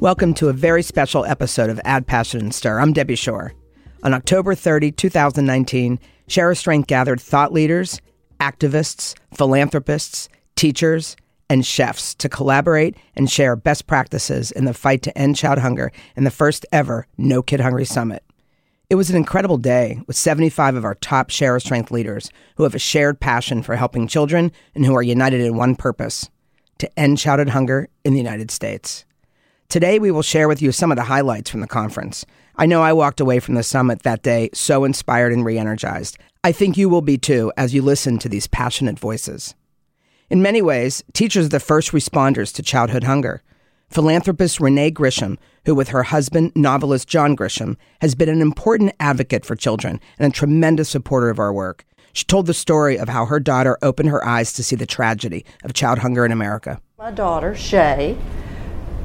Welcome to a very special episode of Add Passion and Stir. I'm Debbie Shore. On October 30, 2019, Share Strength gathered thought leaders, activists, philanthropists, teachers, and chefs to collaborate and share best practices in the fight to end child hunger in the first ever No Kid Hungry Summit. It was an incredible day with 75 of our top Share Strength leaders who have a shared passion for helping children and who are united in one purpose to end childhood hunger in the United States. Today, we will share with you some of the highlights from the conference. I know I walked away from the summit that day so inspired and re energized. I think you will be too as you listen to these passionate voices. In many ways, teachers are the first responders to childhood hunger. Philanthropist Renee Grisham, who with her husband, novelist John Grisham, has been an important advocate for children and a tremendous supporter of our work. She told the story of how her daughter opened her eyes to see the tragedy of child hunger in America. My daughter, Shay,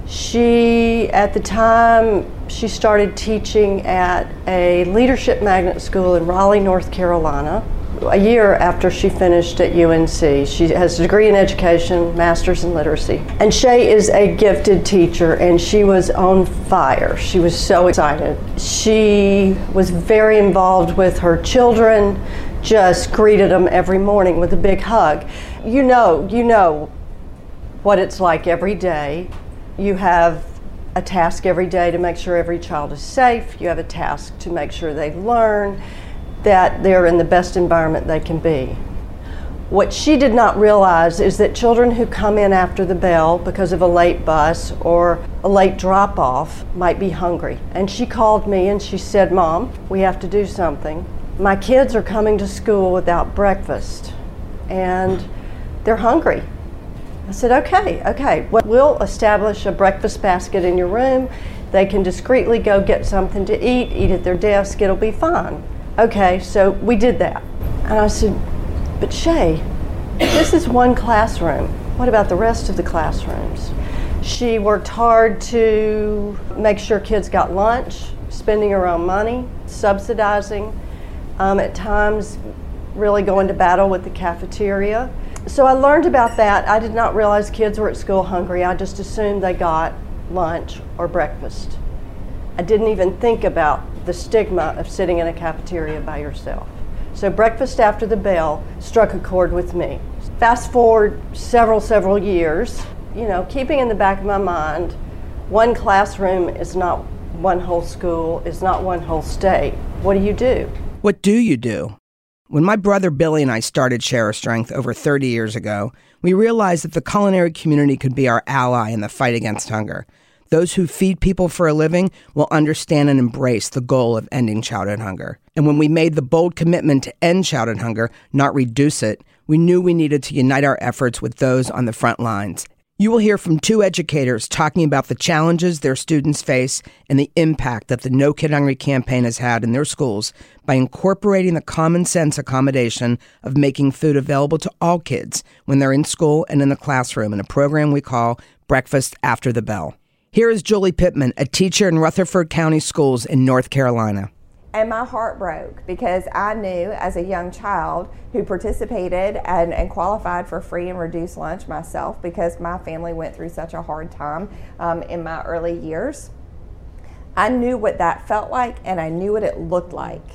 she, at the time, she started teaching at a leadership magnet school in Raleigh, North Carolina. A year after she finished at UNC, she has a degree in education, master's in literacy. And Shay is a gifted teacher, and she was on fire. She was so excited. She was very involved with her children, just greeted them every morning with a big hug. You know, you know what it's like every day you have a task every day to make sure every child is safe. You have a task to make sure they learn that they're in the best environment they can be. What she did not realize is that children who come in after the bell because of a late bus or a late drop off might be hungry. And she called me and she said, Mom, we have to do something. My kids are coming to school without breakfast and they're hungry. I said, okay, okay. Well, we'll establish a breakfast basket in your room. They can discreetly go get something to eat, eat at their desk, it'll be fine. Okay, so we did that. And I said, but Shay, this is one classroom. What about the rest of the classrooms? She worked hard to make sure kids got lunch, spending her own money, subsidizing, um, at times really going to battle with the cafeteria so I learned about that. I did not realize kids were at school hungry. I just assumed they got lunch or breakfast. I didn't even think about the stigma of sitting in a cafeteria by yourself. So breakfast after the bell struck a chord with me. Fast forward several, several years, you know, keeping in the back of my mind, one classroom is not one whole school, is not one whole state. What do you do? What do you do? When my brother Billy and I started Share Our Strength over 30 years ago, we realized that the culinary community could be our ally in the fight against hunger. Those who feed people for a living will understand and embrace the goal of ending childhood hunger. And when we made the bold commitment to end childhood hunger, not reduce it, we knew we needed to unite our efforts with those on the front lines you will hear from two educators talking about the challenges their students face and the impact that the No Kid Hungry campaign has had in their schools by incorporating the common sense accommodation of making food available to all kids when they're in school and in the classroom in a program we call Breakfast After the Bell. Here is Julie Pittman, a teacher in Rutherford County Schools in North Carolina. And my heart broke because I knew as a young child who participated and, and qualified for free and reduced lunch myself because my family went through such a hard time um, in my early years. I knew what that felt like and I knew what it looked like.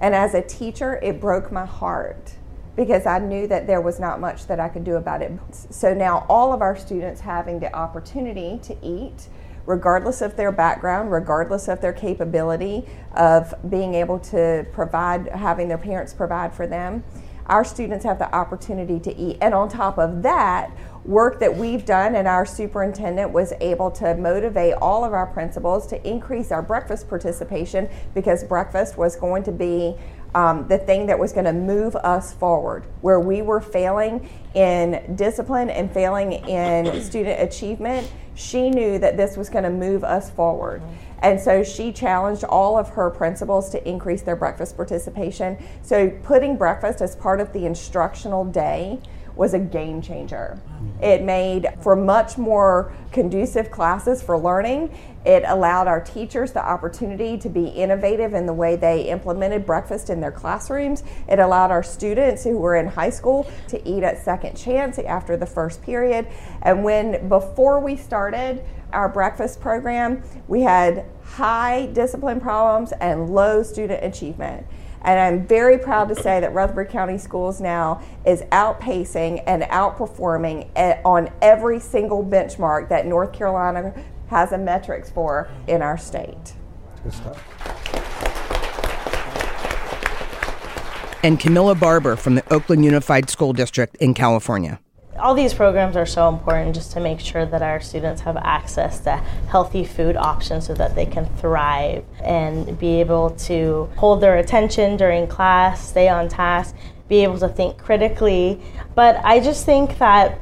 And as a teacher, it broke my heart because I knew that there was not much that I could do about it. So now all of our students having the opportunity to eat regardless of their background, regardless of their capability of being able to provide, having their parents provide for them. Our students have the opportunity to eat. And on top of that, work that we've done and our superintendent was able to motivate all of our principals to increase our breakfast participation because breakfast was going to be um, the thing that was going to move us forward. Where we were failing in discipline and failing in student achievement, she knew that this was going to move us forward. And so she challenged all of her principals to increase their breakfast participation. So putting breakfast as part of the instructional day was a game changer. It made for much more conducive classes for learning. It allowed our teachers the opportunity to be innovative in the way they implemented breakfast in their classrooms. It allowed our students who were in high school to eat at second chance after the first period. And when before we started our breakfast program, we had high discipline problems and low student achievement. And I'm very proud to say that Rutherford County Schools now is outpacing and outperforming on every single benchmark that North Carolina has a metrics for in our state. Good stuff. And Camilla Barber from the Oakland Unified School District in California all these programs are so important just to make sure that our students have access to healthy food options so that they can thrive and be able to hold their attention during class, stay on task, be able to think critically. But I just think that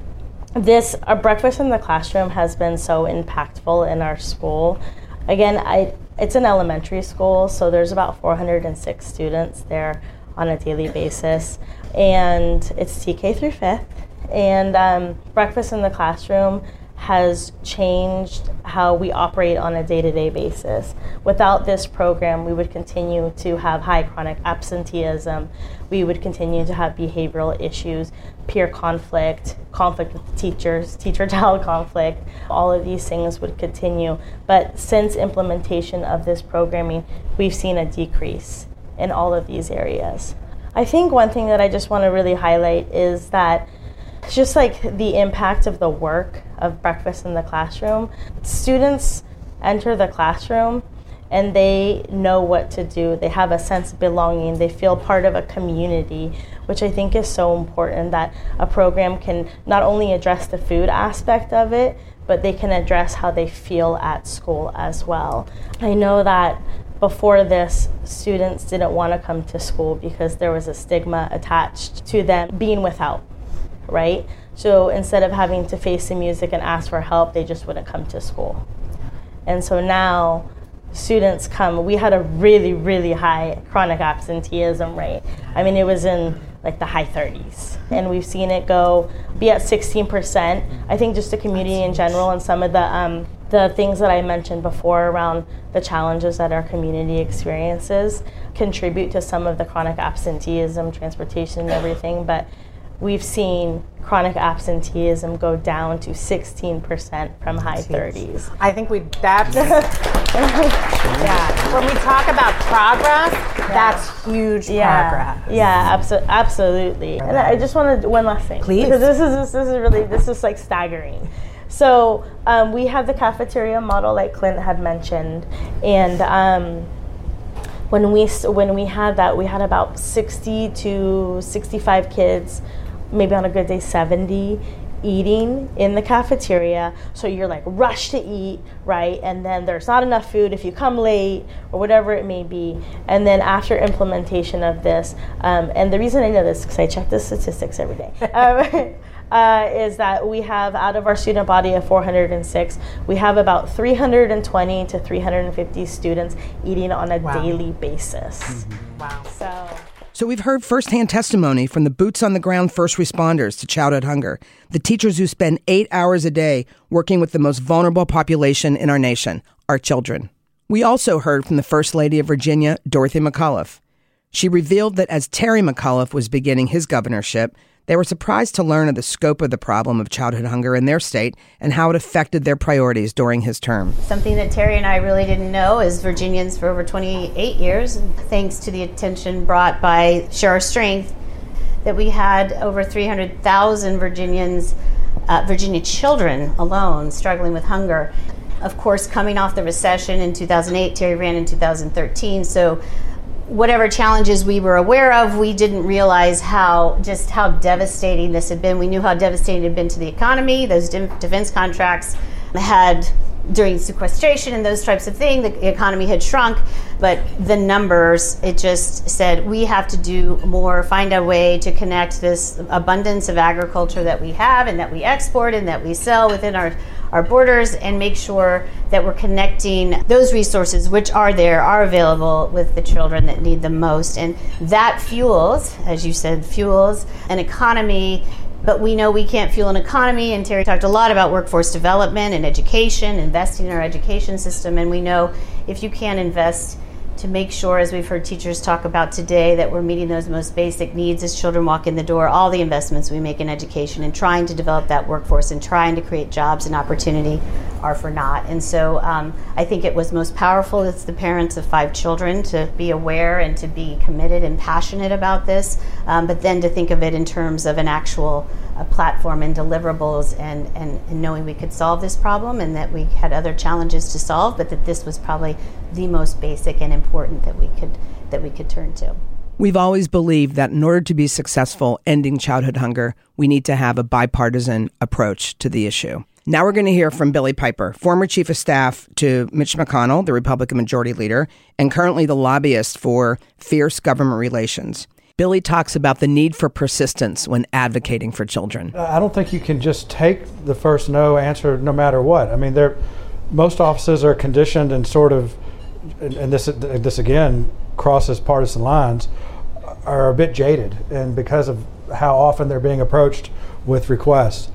this our breakfast in the classroom has been so impactful in our school. Again, I it's an elementary school, so there's about 406 students there on a daily basis, and it's TK through fifth. And um, breakfast in the classroom has changed how we operate on a day to day basis. Without this program, we would continue to have high chronic absenteeism. We would continue to have behavioral issues, peer conflict, conflict with teachers, teacher child conflict. All of these things would continue. But since implementation of this programming, we've seen a decrease in all of these areas. I think one thing that I just want to really highlight is that just like the impact of the work of breakfast in the classroom. Students enter the classroom and they know what to do. They have a sense of belonging. They feel part of a community, which I think is so important that a program can not only address the food aspect of it, but they can address how they feel at school as well. I know that before this, students didn't want to come to school because there was a stigma attached to them being without right? So instead of having to face the music and ask for help, they just wouldn't come to school. And so now students come, we had a really, really high chronic absenteeism rate. I mean, it was in like the high 30s. And we've seen it go be at 16%. I think just the community in general and some of the um, the things that I mentioned before around the challenges that our community experiences contribute to some of the chronic absenteeism, transportation, and everything. But we've seen chronic absenteeism go down to 16% from high 30s. I think we that's yeah. When we talk about progress, yeah. that's huge yeah. progress. Yeah, abso- absolutely. And I just wanted one last thing, please, because this is this is really this is like staggering. So um, we have the cafeteria model, like Clint had mentioned, and. Um, when we when we had that, we had about 60 to 65 kids maybe on a good day 70 eating in the cafeteria. So you're like rushed to eat right? And then there's not enough food if you come late or whatever it may be. And then after implementation of this um, and the reason i know this because i check the statistics every day um, uh, is that we have out of our student body of 406 we have about 320 to 350 students eating on a wow. daily basis. Mm-hmm. wow. So so we've heard firsthand testimony from the boots on the ground first responders to childhood hunger, the teachers who spend eight hours a day working with the most vulnerable population in our nation, our children. We also heard from the First Lady of Virginia, Dorothy McAuliffe. She revealed that as Terry McAuliffe was beginning his governorship, they were surprised to learn of the scope of the problem of childhood hunger in their state and how it affected their priorities during his term. Something that Terry and I really didn't know as Virginians for over 28 years, thanks to the attention brought by Share Our Strength, that we had over 300,000 Virginians, uh, Virginia children alone, struggling with hunger. Of course, coming off the recession in 2008, Terry ran in 2013, so whatever challenges we were aware of, we didn't realize how just how devastating this had been. We knew how devastating it had been to the economy. Those defense contracts had during sequestration and those types of things, the economy had shrunk, but the numbers, it just said we have to do more, find a way to connect this abundance of agriculture that we have and that we export and that we sell within our our borders and make sure that we're connecting those resources which are there, are available with the children that need them most. And that fuels, as you said, fuels an economy But we know we can't fuel an economy, and Terry talked a lot about workforce development and education, investing in our education system. And we know if you can't invest to make sure, as we've heard teachers talk about today, that we're meeting those most basic needs as children walk in the door. All the investments we make in education and trying to develop that workforce and trying to create jobs and opportunity are for naught. And so um, I think it was most powerful as the parents of five children to be aware and to be committed and passionate about this, um, but then to think of it in terms of an actual platform and deliverables and, and, and knowing we could solve this problem and that we had other challenges to solve, but that this was probably the most basic and important that we could that we could turn to. We've always believed that in order to be successful ending childhood hunger, we need to have a bipartisan approach to the issue. Now we're going to hear from Billy Piper, former chief of staff to Mitch McConnell, the Republican majority leader, and currently the lobbyist for fierce government relations. Billy talks about the need for persistence when advocating for children. I don't think you can just take the first no answer no matter what. I mean, there most offices are conditioned and sort of and, and this this again crosses partisan lines, are a bit jaded, and because of how often they're being approached with requests,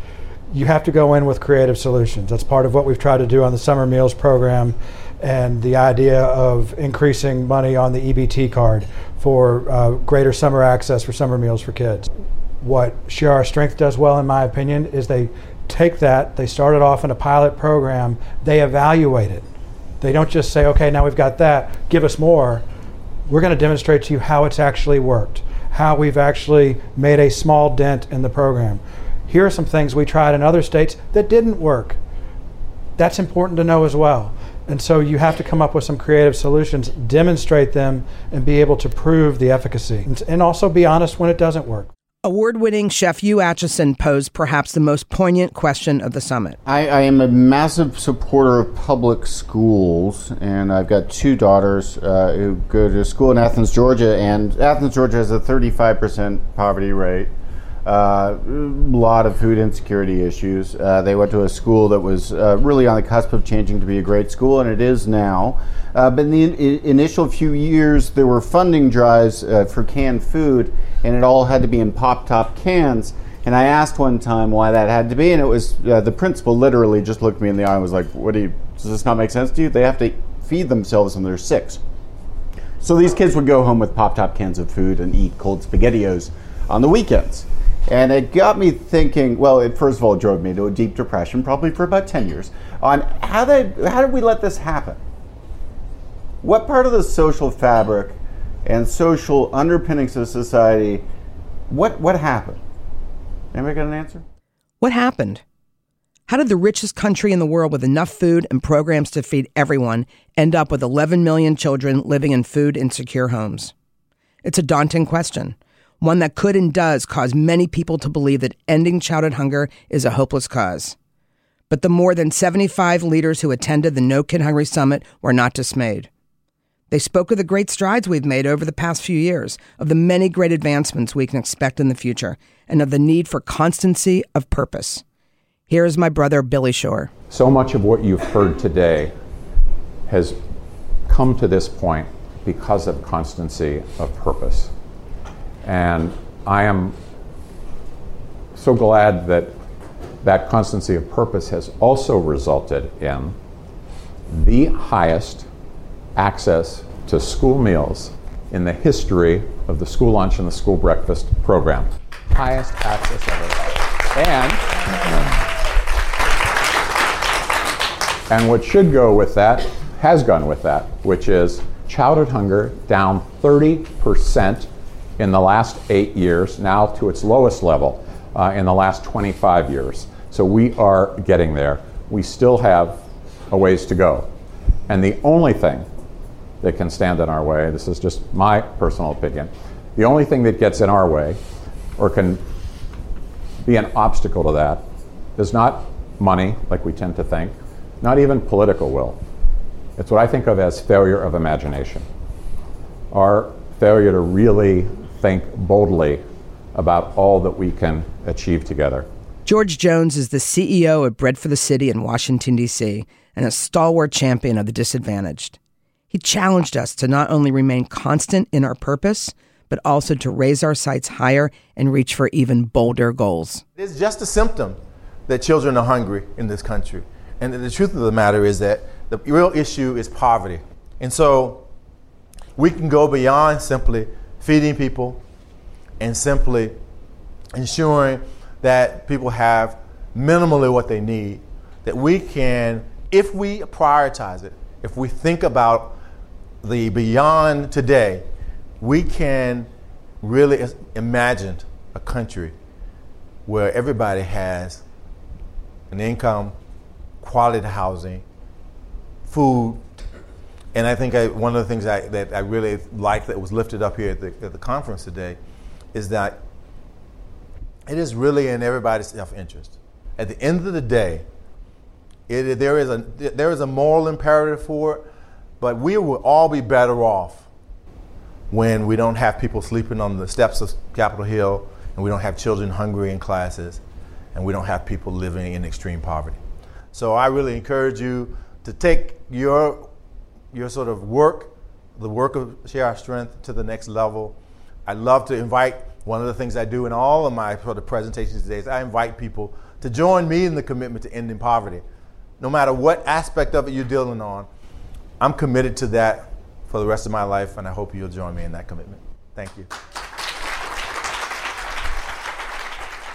you have to go in with creative solutions. That's part of what we've tried to do on the summer meals program, and the idea of increasing money on the EBT card for uh, greater summer access for summer meals for kids. What Share Our Strength does well, in my opinion, is they take that, they started off in a pilot program, they evaluate it they don't just say, okay, now we've got that, give us more. We're going to demonstrate to you how it's actually worked, how we've actually made a small dent in the program. Here are some things we tried in other states that didn't work. That's important to know as well. And so you have to come up with some creative solutions, demonstrate them, and be able to prove the efficacy. And also be honest when it doesn't work. Award winning chef Hugh Acheson posed perhaps the most poignant question of the summit. I, I, am a massive supporter of public schools, and I've got two daughters uh, who go to school in Athens, Georgia, and Athens, Georgia has a 35% poverty rate. A uh, lot of food insecurity issues. Uh, they went to a school that was uh, really on the cusp of changing to be a great school, and it is now. Uh, but in the in- initial few years, there were funding drives uh, for canned food, and it all had to be in pop top cans. And I asked one time why that had to be, and it was the principal literally just looked me in the eye and was like, "What do you? Does this not make sense to you? They have to feed themselves when they're six. So these kids would go home with pop top cans of food and eat cold spaghettios on the weekends. And it got me thinking, well, it first of all drove me into a deep depression, probably for about 10 years, on how did, how did we let this happen? What part of the social fabric and social underpinnings of society, what, what happened? Anybody got an answer? What happened? How did the richest country in the world with enough food and programs to feed everyone end up with 11 million children living in food insecure homes? It's a daunting question one that could and does cause many people to believe that ending childhood hunger is a hopeless cause. But the more than 75 leaders who attended the No Kid Hungry Summit were not dismayed. They spoke of the great strides we've made over the past few years, of the many great advancements we can expect in the future, and of the need for constancy of purpose. Here is my brother, Billy Shore. So much of what you've heard today has come to this point because of constancy of purpose. And I am so glad that that constancy of purpose has also resulted in the highest access to school meals in the history of the school lunch and the school breakfast program. Highest access ever. And, and what should go with that has gone with that, which is childhood hunger down 30% in the last eight years, now to its lowest level uh, in the last 25 years. So we are getting there. We still have a ways to go. And the only thing that can stand in our way, this is just my personal opinion, the only thing that gets in our way or can be an obstacle to that is not money, like we tend to think, not even political will. It's what I think of as failure of imagination. Our failure to really think boldly about all that we can achieve together. George Jones is the CEO of Bread for the City in Washington, D.C., and a stalwart champion of the disadvantaged. He challenged us to not only remain constant in our purpose, but also to raise our sights higher and reach for even bolder goals. It's just a symptom that children are hungry in this country. And the truth of the matter is that the real issue is poverty. And so we can go beyond simply feeding people and simply ensuring that people have minimally what they need, that we can, if we prioritize it, if we think about the beyond today, we can really imagine a country where everybody has an income, quality housing, food, and I think I, one of the things I, that I really liked that was lifted up here at the, at the conference today is that it is really in everybody's self interest. At the end of the day, it, there, is a, there is a moral imperative for it, but we will all be better off when we don't have people sleeping on the steps of Capitol Hill and we don't have children hungry in classes and we don't have people living in extreme poverty. So I really encourage you to take your, your sort of work, the work of Share Our Strength, to the next level. I love to invite, one of the things I do in all of my sort of presentations today is I invite people to join me in the commitment to ending poverty. No matter what aspect of it you're dealing on, I'm committed to that for the rest of my life, and I hope you'll join me in that commitment. Thank you.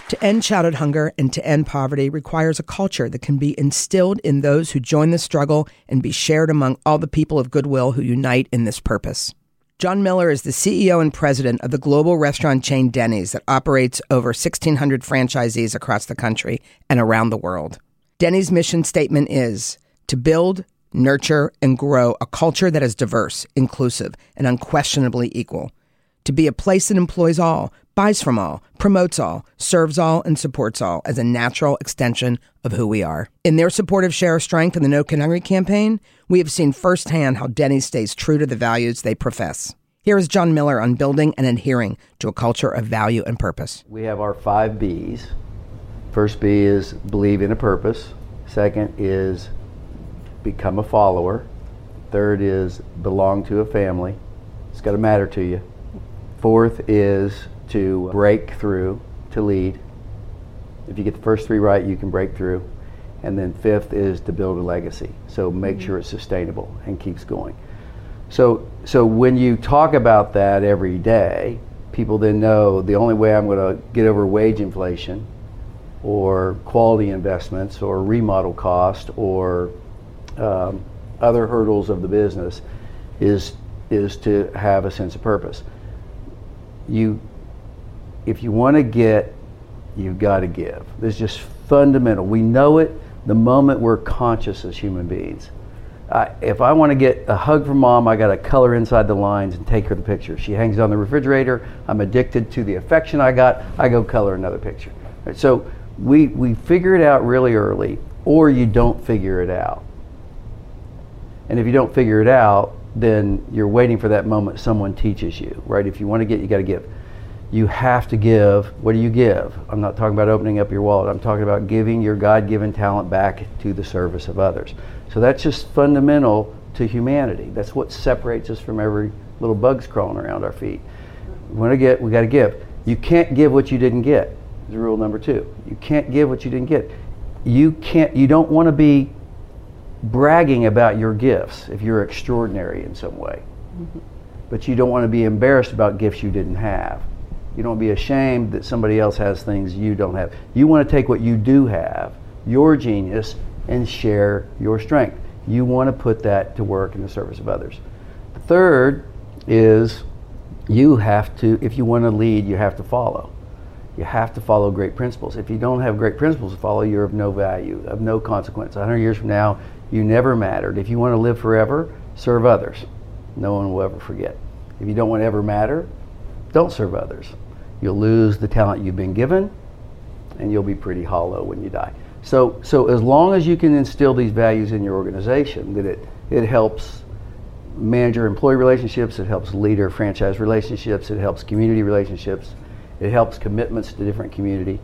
To end childhood hunger and to end poverty requires a culture that can be instilled in those who join the struggle and be shared among all the people of goodwill who unite in this purpose. John Miller is the CEO and president of the global restaurant chain Denny's that operates over 1,600 franchisees across the country and around the world. Denny's mission statement is to build, nurture, and grow a culture that is diverse, inclusive, and unquestionably equal. To be a place that employs all, buys from all, promotes all, serves all, and supports all as a natural extension of who we are. In their support of Share Our Strength and the No Kid Hungry campaign, we have seen firsthand how Denny's stays true to the values they profess. Here is John Miller on building and adhering to a culture of value and purpose. We have our five B's. First B is believe in a purpose. Second is become a follower. Third is belong to a family. It's got to matter to you. Fourth is to break through, to lead. If you get the first three right, you can break through. And then fifth is to build a legacy. So make sure it's sustainable and keeps going. So, so when you talk about that every day, people then know the only way I'm going to get over wage inflation or quality investments or remodel cost or um, other hurdles of the business is is to have a sense of purpose. You, if you want to get, you've got to give. This is just fundamental. We know it the moment we're conscious as human beings. Uh, if I want to get a hug from mom, I got to color inside the lines and take her the picture. She hangs on the refrigerator. I'm addicted to the affection I got. I go color another picture. Right, so we we figure it out really early, or you don't figure it out. And if you don't figure it out, then you're waiting for that moment someone teaches you, right? If you want to get, you got to give. You have to give. What do you give? I'm not talking about opening up your wallet. I'm talking about giving your God given talent back to the service of others. So that's just fundamental to humanity. That's what separates us from every little bugs crawling around our feet. We want to get, we got to give. You can't give what you didn't get. Is rule number two. You can't give what you didn't get. You can't. You don't want to be bragging about your gifts if you're extraordinary in some way. Mm-hmm. But you don't want to be embarrassed about gifts you didn't have. You don't be ashamed that somebody else has things you don't have. You want to take what you do have, your genius, and share your strength. You want to put that to work in the service of others. The third is you have to, if you want to lead, you have to follow. You have to follow great principles. If you don't have great principles to follow, you're of no value, of no consequence. 100 years from now, you never mattered. If you want to live forever, serve others. No one will ever forget. If you don't want to ever matter, don't serve others. You'll lose the talent you've been given, and you'll be pretty hollow when you die. So, so as long as you can instill these values in your organization, that it, it helps manager employee relationships, it helps leader franchise relationships, it helps community relationships, it helps commitments to different community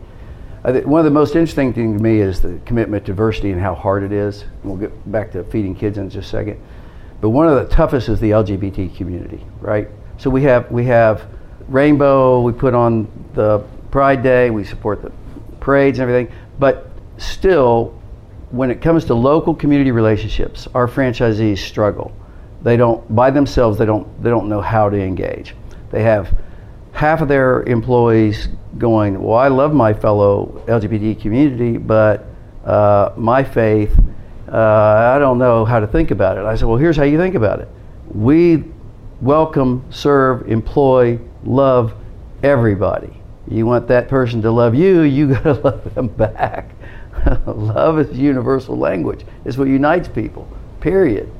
one of the most interesting things to me is the commitment to diversity and how hard it is. And we'll get back to feeding kids in just a second. But one of the toughest is the LGBT community, right? So we have we have rainbow, we put on the Pride Day, we support the parades and everything. But still, when it comes to local community relationships, our franchisees struggle. They don't, by themselves, they don't, they don't know how to engage. They have half of their employees going, Well, I love my fellow LGBT community, but uh, my faith, uh, I don't know how to think about it. I said, Well, here's how you think about it. We welcome, serve, employ, love everybody. You want that person to love you, you got to love them back. love is universal language. It's what unites people, period.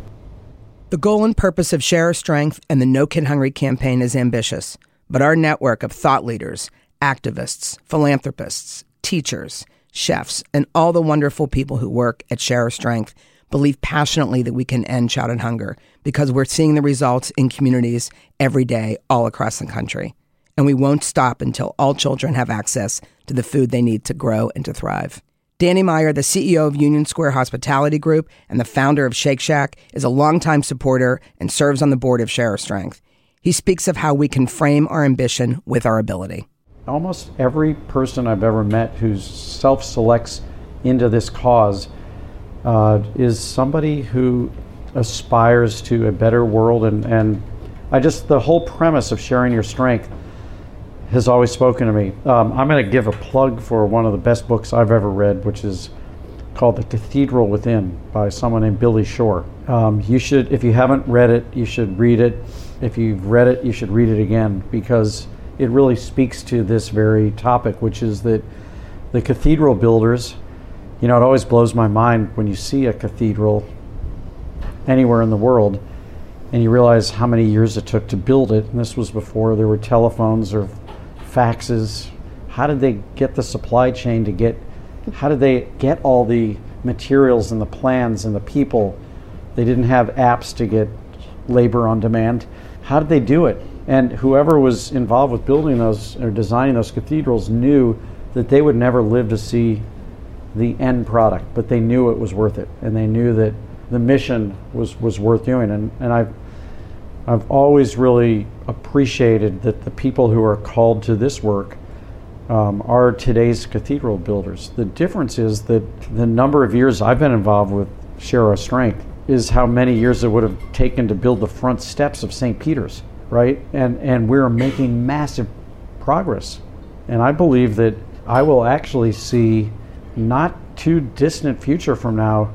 The goal and purpose of Share Our Strength and the No Kid Hungry campaign is ambitious, but our network of thought leaders, activists, philanthropists, teachers, chefs, and all the wonderful people who work at Share Our Strength believe passionately that we can end childhood hunger because we're seeing the results in communities every day all across the country. And we won't stop until all children have access to the food they need to grow and to thrive. Danny Meyer, the CEO of Union Square Hospitality Group and the founder of Shake Shack, is a longtime supporter and serves on the board of Share Strength. He speaks of how we can frame our ambition with our ability. Almost every person I've ever met who self selects into this cause uh, is somebody who aspires to a better world. And, and I just, the whole premise of sharing your strength has always spoken to me. Um, I'm going to give a plug for one of the best books I've ever read, which is called The Cathedral Within by someone named Billy Shore. Um, you should, if you haven't read it, you should read it. If you've read it, you should read it again because it really speaks to this very topic, which is that the cathedral builders, you know, it always blows my mind when you see a cathedral anywhere in the world and you realize how many years it took to build it. And this was before there were telephones or faxes. How did they get the supply chain to get, how did they get all the materials and the plans and the people? They didn't have apps to get labor on demand. How did they do it? And whoever was involved with building those or designing those cathedrals knew that they would never live to see the end product, but they knew it was worth it. And they knew that the mission was, was worth doing. And, and I've, I've always really appreciated that the people who are called to this work um, are today's cathedral builders. The difference is that the number of years I've been involved with Share Our Strength is how many years it would have taken to build the front steps of St. Peter's, right? And, and we're making massive progress. And I believe that I will actually see, not too distant future from now,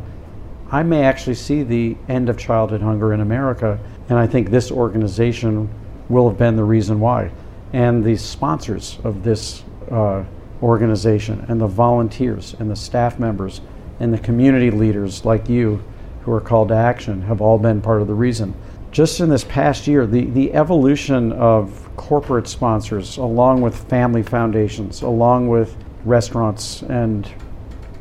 I may actually see the end of childhood hunger in America. And I think this organization will have been the reason why. And the sponsors of this uh, organization, and the volunteers, and the staff members, and the community leaders like you who are called to action have all been part of the reason. Just in this past year, the, the evolution of corporate sponsors, along with family foundations, along with restaurants and,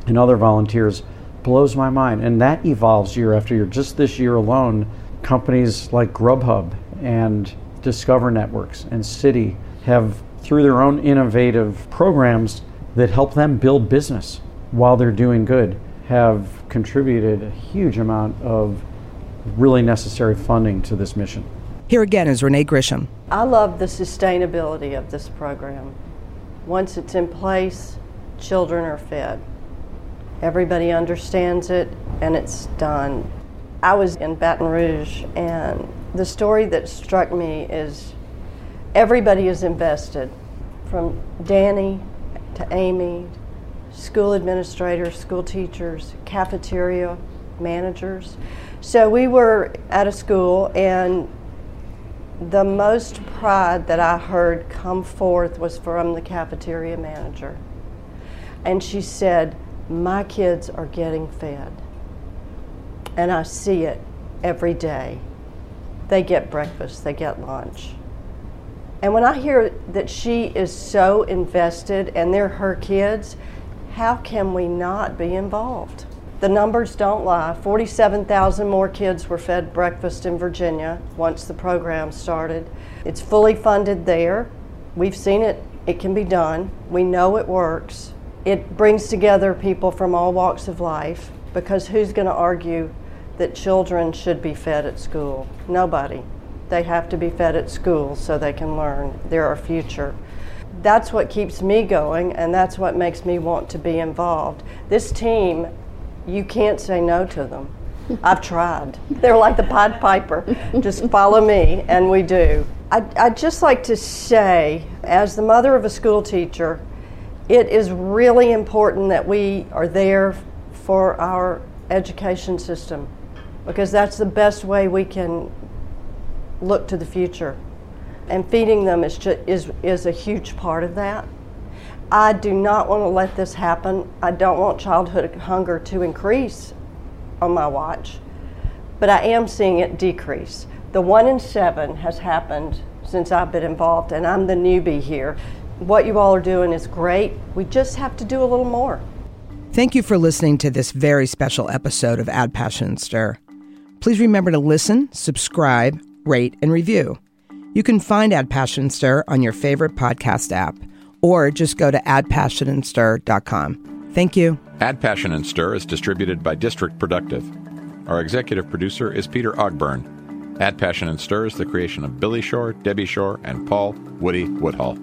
and other volunteers, blows my mind. And that evolves year after year. Just this year alone, companies like Grubhub and Discover Networks and Citi have, through their own innovative programs that help them build business while they're doing good, have contributed a huge amount of really necessary funding to this mission. Here again is Renee Grisham. I love the sustainability of this program. Once it's in place, children are fed. Everybody understands it and it's done. I was in Baton Rouge, and the story that struck me is everybody is invested from Danny to Amy, school administrators, school teachers, cafeteria managers. So we were at a school, and the most pride that I heard come forth was from the cafeteria manager. And she said, My kids are getting fed and I see it every day. They get breakfast, they get lunch. And when I hear that she is so invested and they're her kids, how can we not be involved? The numbers don't lie. 47,000 more kids were fed breakfast in Virginia once the program started. It's fully funded there. We've seen it, it can be done. We know it works. It brings together people from all walks of life because who's going to argue that children should be fed at school. Nobody. They have to be fed at school so they can learn. They're our future. That's what keeps me going, and that's what makes me want to be involved. This team, you can't say no to them. I've tried. They're like the Pied Piper. Just follow me, and we do. I'd, I'd just like to say, as the mother of a school teacher, it is really important that we are there for our education system because that's the best way we can look to the future. And feeding them is, ju- is, is a huge part of that. I do not want to let this happen. I don't want childhood hunger to increase on my watch, but I am seeing it decrease. The one in seven has happened since I've been involved, and I'm the newbie here. What you all are doing is great. We just have to do a little more. Thank you for listening to this very special episode of Add Passion and Stir. Please remember to listen, subscribe, rate, and review. You can find Add Passion and Stir on your favorite podcast app, or just go to addpassionandstir.com. Thank you. Add Passion and Stir is distributed by District Productive. Our executive producer is Peter Ogburn. Add Passion and Stir is the creation of Billy Shore, Debbie Shore, and Paul Woody Woodhull.